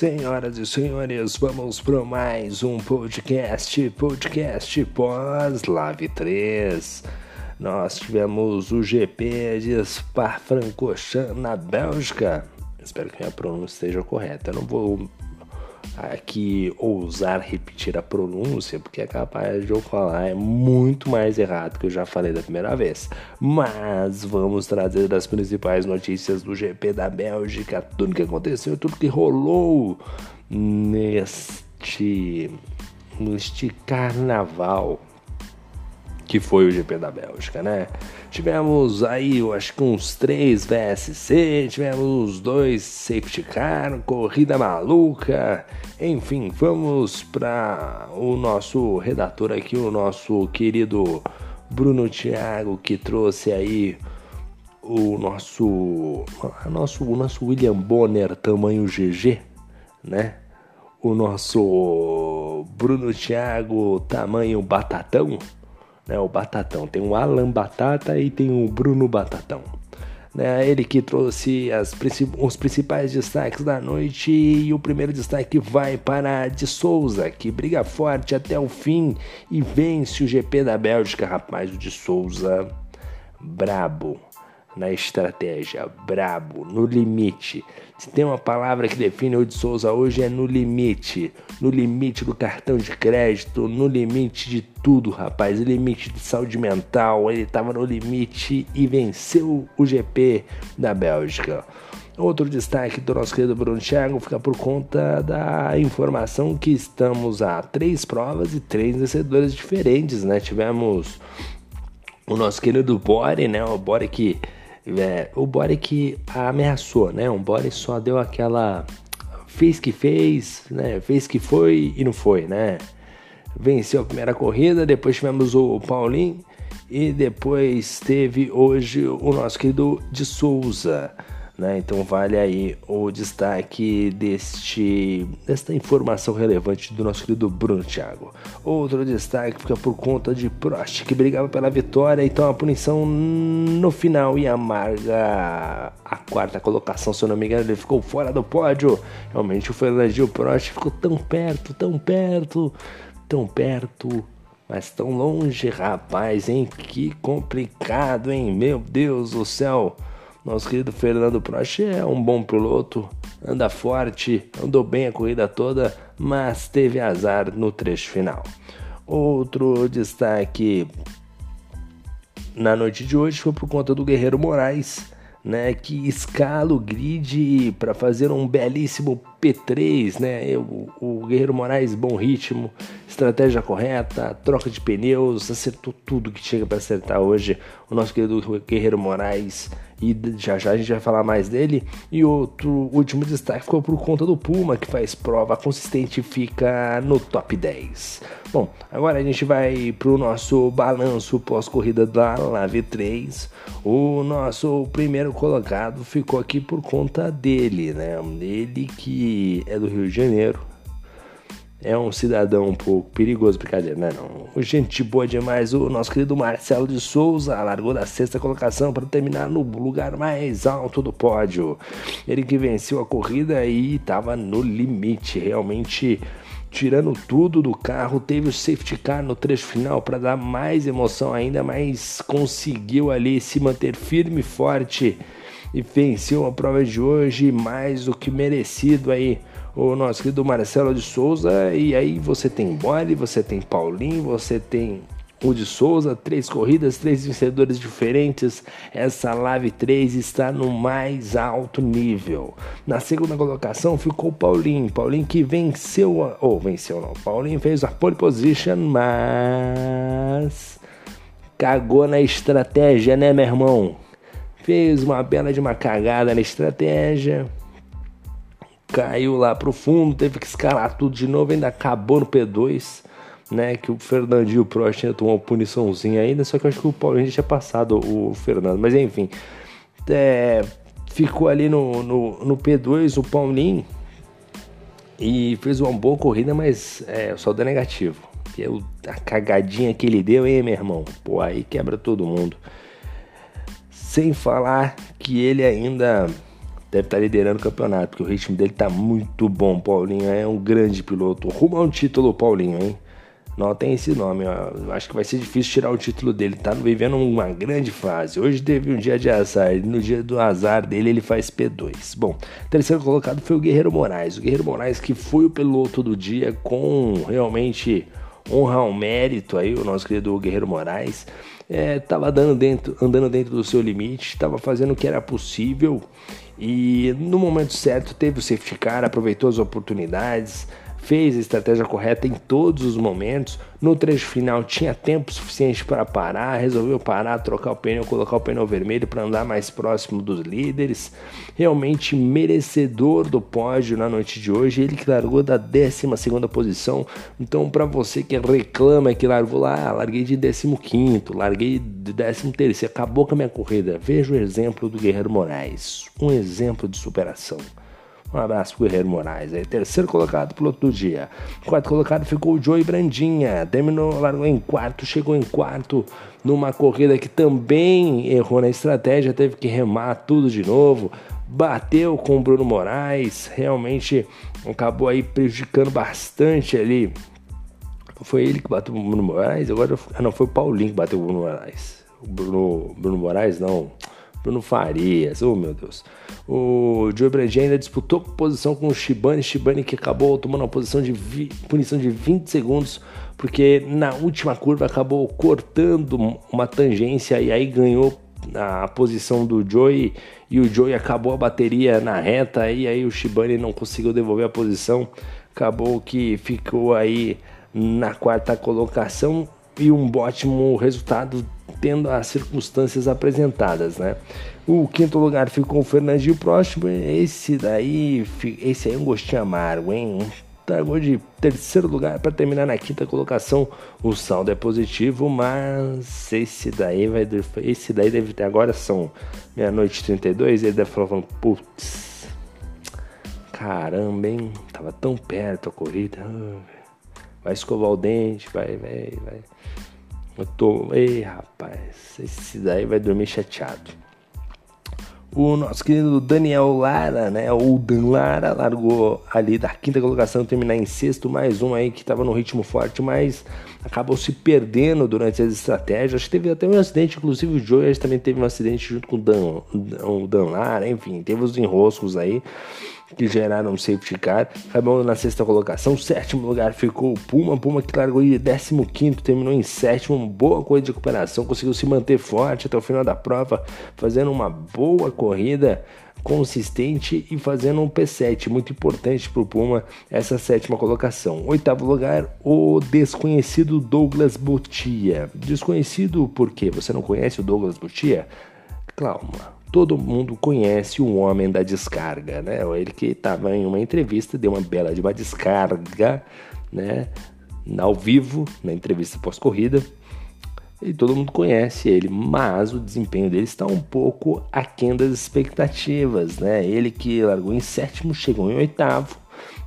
Senhoras e senhores, vamos para mais um podcast, podcast pós-Live 3. Nós tivemos o GP de Spa-Francorchamps na Bélgica. Espero que minha pronúncia esteja correta. Eu não vou aqui ousar repetir a pronúncia, porque é capaz de eu falar é muito mais errado que eu já falei da primeira vez. Mas vamos trazer as principais notícias do GP da Bélgica, tudo que aconteceu, tudo que rolou neste neste carnaval que foi o GP da Bélgica, né? Tivemos aí, eu acho que uns três VSC, tivemos dois safety car, corrida maluca, enfim, vamos para o nosso redator aqui, o nosso querido Bruno Thiago, que trouxe aí o nosso, nosso, o nosso William Bonner tamanho GG, né? O nosso Bruno Thiago tamanho batatão né, o Batatão. Tem o Alan Batata e tem o Bruno Batatão. Né, ele que trouxe as, os principais destaques da noite e o primeiro destaque vai para de Souza, que briga forte até o fim e vence o GP da Bélgica, rapaz, o de Souza brabo na estratégia, brabo, no limite. Se tem uma palavra que define o de Souza hoje é no limite, no limite do cartão de crédito, no limite de tudo, rapaz, no limite de saúde mental, ele estava no limite e venceu o GP da Bélgica. Outro destaque do nosso querido Bruno Thiago fica por conta da informação que estamos a três provas e três vencedores diferentes, né? Tivemos o nosso querido Bore, né? O Bore que é, o Boric ameaçou, né? O Boric só deu aquela fez que fez, né? Fez que foi e não foi, né? Venceu a primeira corrida, depois tivemos o Paulinho e depois teve hoje o nosso querido de Souza. Né? Então vale aí o destaque deste, desta informação relevante do nosso querido Bruno Thiago. Outro destaque fica por conta de Prost, que brigava pela vitória, então a punição no final e amarga a quarta colocação, se eu não me engano, ele ficou fora do pódio. Realmente o Fernandinho Prost ficou tão perto, tão perto, tão perto mas tão longe, rapaz, hein? Que complicado, hein? Meu Deus do céu. Nosso querido Fernando Prost é um bom piloto, anda forte, andou bem a corrida toda, mas teve azar no trecho final. Outro destaque na noite de hoje foi por conta do Guerreiro Moraes, né, que escala o grid para fazer um belíssimo P3, né? O, o, Guerreiro Moraes, bom ritmo, estratégia correta, troca de pneus, acertou tudo que chega para acertar hoje. O nosso querido Guerreiro Moraes e já já a gente vai falar mais dele. E outro último destaque ficou por conta do Puma, que faz prova consistente e fica no top 10. Bom, agora a gente vai para o nosso balanço pós-corrida da Lave 3. O nosso primeiro colocado ficou aqui por conta dele, né? Ele que é do Rio de Janeiro, é um cidadão um pouco perigoso, brincadeira, né? Não. Gente boa demais, o nosso querido Marcelo de Souza largou da sexta colocação para terminar no lugar mais alto do pódio. Ele que venceu a corrida e estava no limite, realmente tirando tudo do carro, teve o safety car no trecho final para dar mais emoção ainda, mas conseguiu ali se manter firme e forte e venceu a prova de hoje mais do que merecido aí o nosso querido Marcelo de Souza. E aí você tem Bore, você tem Paulinho, você tem o de Souza, três corridas, três vencedores diferentes. Essa Live 3 está no mais alto nível. Na segunda colocação ficou Paulinho. Paulinho que venceu, ou oh, venceu não. Paulinho fez a pole position, mas cagou na estratégia, né, meu irmão? Fez uma bela de uma cagada na estratégia caiu lá pro fundo, teve que escalar tudo de novo, ainda acabou no P2, né? Que o Fernandinho Prost ainda tomou uma puniçãozinha ainda, só que eu acho que o Paulinho já tinha passado o Fernando, mas enfim. É, ficou ali no, no, no, P2 o Paulinho e fez uma boa corrida, mas é, só deu negativo. E eu, a cagadinha que ele deu, hein, meu irmão? Pô, aí quebra todo mundo. Sem falar que ele ainda deve estar tá liderando o campeonato, porque o ritmo dele tá muito bom. Paulinho é um grande piloto. Rumo a um título, Paulinho, hein? Não tem esse nome, ó. acho que vai ser difícil tirar o título dele. Tá vivendo uma grande fase. Hoje teve um dia de azar. No dia do azar dele, ele faz P2. Bom, terceiro colocado foi o Guerreiro Moraes. O Guerreiro Moraes que foi o piloto do dia com realmente honra ao mérito aí, o nosso querido Guerreiro Moraes. Estava é, dando dentro, andando dentro do seu limite, estava fazendo o que era possível e no momento certo teve o safety car, aproveitou as oportunidades, fez a estratégia correta em todos os momentos. No trecho final tinha tempo suficiente para parar, resolveu parar, trocar o pneu, colocar o pneu vermelho para andar mais próximo dos líderes. Realmente merecedor do pódio na noite de hoje, ele que largou da 12 posição. Então, para você que reclama que largou lá, larguei de 15, larguei de 13, acabou com a minha corrida. Veja o exemplo do Guerreiro Moraes, um exemplo de superação. Um abraço pro Guerreiro Moraes. Aí, terceiro colocado, piloto do dia. Quarto colocado ficou o Joey Brandinha. Terminou, largou em quarto, chegou em quarto numa corrida que também errou na estratégia, teve que remar tudo de novo. Bateu com o Bruno Moraes, realmente acabou aí prejudicando bastante ali. Foi ele que bateu o Bruno Moraes, agora não foi o Paulinho que bateu o Bruno Moraes. O Bruno, Bruno Moraes não. Bruno Farias, oh meu Deus. O Joe Brady ainda disputou posição com o Shibane, Shibane que acabou tomando uma posição de punição de 20 segundos, porque na última curva acabou cortando uma tangência e aí ganhou a posição do Joey. E o Joey acabou a bateria na reta e aí o Shibane não conseguiu devolver a posição, acabou que ficou aí na quarta colocação e um ótimo resultado tendo as circunstâncias apresentadas, né? O quinto lugar ficou o Fernandinho próximo, esse daí, esse aí é um gostinho amargo, hein? Largou de terceiro lugar para terminar na quinta colocação. O saldo é positivo, mas esse daí vai esse daí deve ter agora são meia-noite 32, ele deve falar putz. Caramba, hein? Tava tão perto a corrida. Vai escovar o dente, vai, vai, vai. Eu tô. Ei, rapaz, esse daí vai dormir chateado. O nosso querido Daniel Lara, né? O Dan Lara largou ali da quinta colocação, terminar em sexto, mais um aí que estava no ritmo forte, mas acabou se perdendo durante as estratégias. Teve até um acidente, inclusive o Joyce também teve um acidente junto com o Dan, o Dan Lara, enfim, teve os enroscos aí que geraram um safety car. Acabou na sexta colocação. Sétimo lugar ficou o Puma. Puma que largou de 15, terminou em sétimo. Boa coisa de recuperação. Conseguiu se manter forte até o final da prova, fazendo uma boa corrida consistente e fazendo um P7 muito importante para o Puma essa sétima colocação. Oitavo lugar, o desconhecido Douglas Botia. Desconhecido porque você não conhece o Douglas Botia? Calma, todo mundo conhece o homem da descarga, né? Ele que estava em uma entrevista, deu uma bela de uma descarga, né? Ao vivo, na entrevista pós-corrida. E todo mundo conhece ele, mas o desempenho dele está um pouco aquém das expectativas, né? Ele que largou em sétimo, chegou em oitavo,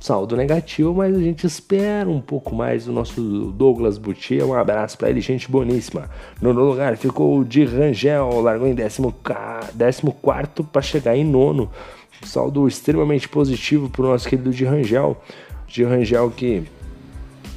saldo negativo, mas a gente espera um pouco mais do nosso Douglas Butier. Um abraço para ele, gente boníssima. No lugar ficou o de Rangel, largou em 14 para chegar em nono. Saldo extremamente positivo para o nosso querido de Rangel. De Rangel que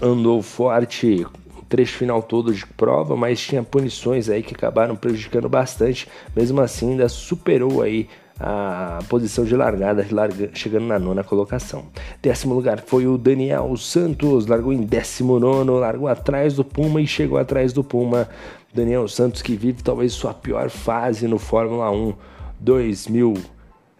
andou forte trecho final todo de prova, mas tinha punições aí que acabaram prejudicando bastante. Mesmo assim, ainda superou aí a posição de largada, chegando na nona colocação. Décimo lugar foi o Daniel Santos, largou em décimo nono, largou atrás do Puma e chegou atrás do Puma. Daniel Santos que vive talvez sua pior fase no Fórmula 1 2000.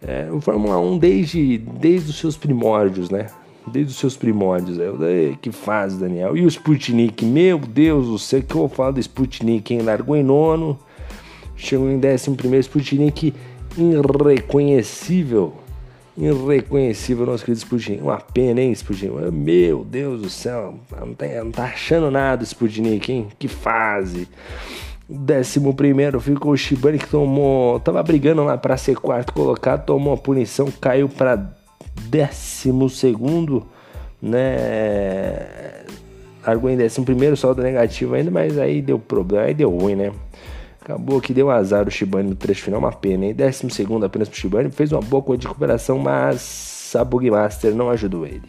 É, o Fórmula 1 desde, desde os seus primórdios, né? Desde os seus primórdios. É, que fase, Daniel. E o Sputnik, meu Deus do céu, que eu vou falar do Sputnik, hein? Largou em nono, chegou em décimo primeiro. Sputnik irreconhecível. Irreconhecível, nosso querido Sputnik. Uma pena, hein, Sputnik? Meu Deus do céu, não tá, não tá achando nada, Sputnik, hein? Que fase. Décimo primeiro ficou o Shibane que tomou. Tava brigando lá para ser quarto colocado, tomou uma punição, caiu para décimo segundo, né? Largou em décimo primeiro, saldo negativo ainda, mas aí deu problema, aí deu ruim, né? Acabou que deu azar o Shibane no trecho final, uma pena, hein? Décimo segundo apenas pro Shibane, fez uma boa corrida de recuperação, mas a Bugmaster não ajudou ele.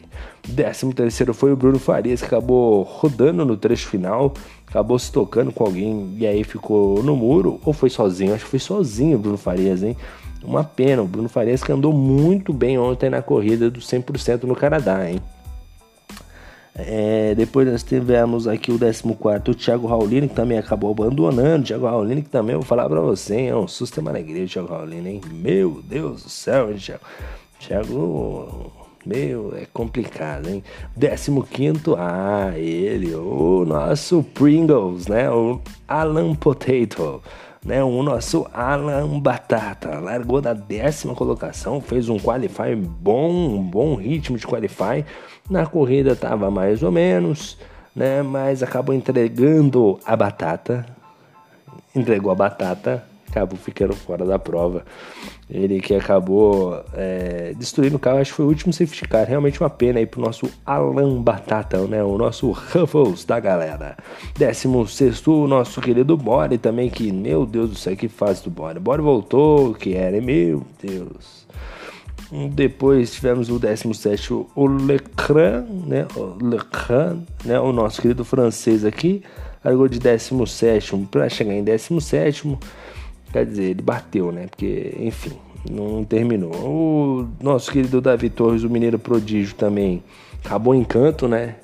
Décimo terceiro foi o Bruno Farias, que acabou rodando no trecho final, acabou se tocando com alguém e aí ficou no muro, ou foi sozinho? Acho que foi sozinho o Bruno Farias, hein? Uma pena, o Bruno Farias que andou muito bem ontem na corrida do 100% no Canadá, hein? É, depois nós tivemos aqui o 14, o Thiago Raulino, que também acabou abandonando. Thiago Raulino, que também vou falar pra você, hein, é um susto e alegria Thiago Raulino, hein? Meu Deus do céu, hein, Thiago. Thiago, meu, é complicado, hein? 15, ah, ele, o nosso Pringles, né? O Alan Potato né? O nosso Alan Batata largou da décima colocação, fez um qualify bom, um bom ritmo de qualify. Na corrida estava mais ou menos, né? Mas acabou entregando a batata, entregou a batata acabou ficando fora da prova. Ele que acabou é, destruindo o carro, acho que foi o último safety car. Realmente uma pena aí pro nosso Alan Batata, né? O nosso Ruffles da galera. 16 o nosso querido Bore também, que, meu Deus do céu, que fase do Bore. Bore voltou, que era, meu Deus. Depois tivemos o 17, o Lecran, né? O Lecran, né? O nosso querido francês aqui. Largou de 17 para chegar em 17. Quer dizer, ele bateu, né? Porque, enfim, não terminou. O nosso querido Davi Torres, o Mineiro Prodígio, também acabou em canto, né?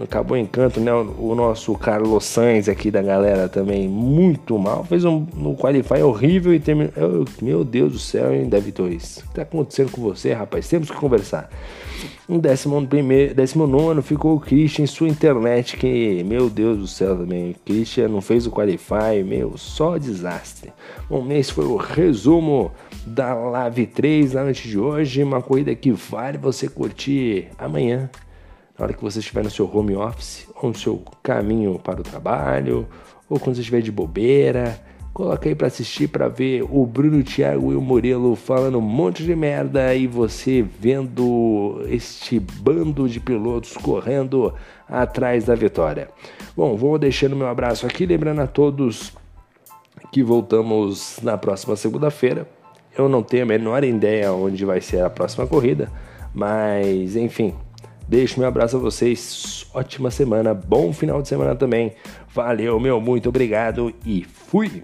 Acabou em canto, né? O nosso Carlos Sainz aqui da galera também muito mal. Fez um no Qualify horrível e terminou. Meu Deus do céu, hein, Davi Torres? O que tá acontecendo com você, rapaz? Temos que conversar. Em décimo, primeiro, décimo nono ficou o Christian em sua internet, que, meu Deus do céu também. O Christian não fez o Qualify, meu, só desastre. Bom, esse foi o resumo da Live 3 na noite de hoje. Uma corrida que vale você curtir amanhã, na hora que você estiver no seu home office, ou no seu caminho para o trabalho, ou quando você estiver de bobeira Coloca aí para assistir para ver o Bruno Thiago e o Murilo falando um monte de merda e você vendo este bando de pilotos correndo atrás da vitória. Bom, vou deixando meu abraço aqui, lembrando a todos que voltamos na próxima segunda-feira. Eu não tenho a menor ideia onde vai ser a próxima corrida, mas enfim, deixo meu abraço a vocês. Ótima semana, bom final de semana também. Valeu, meu, muito obrigado e fui!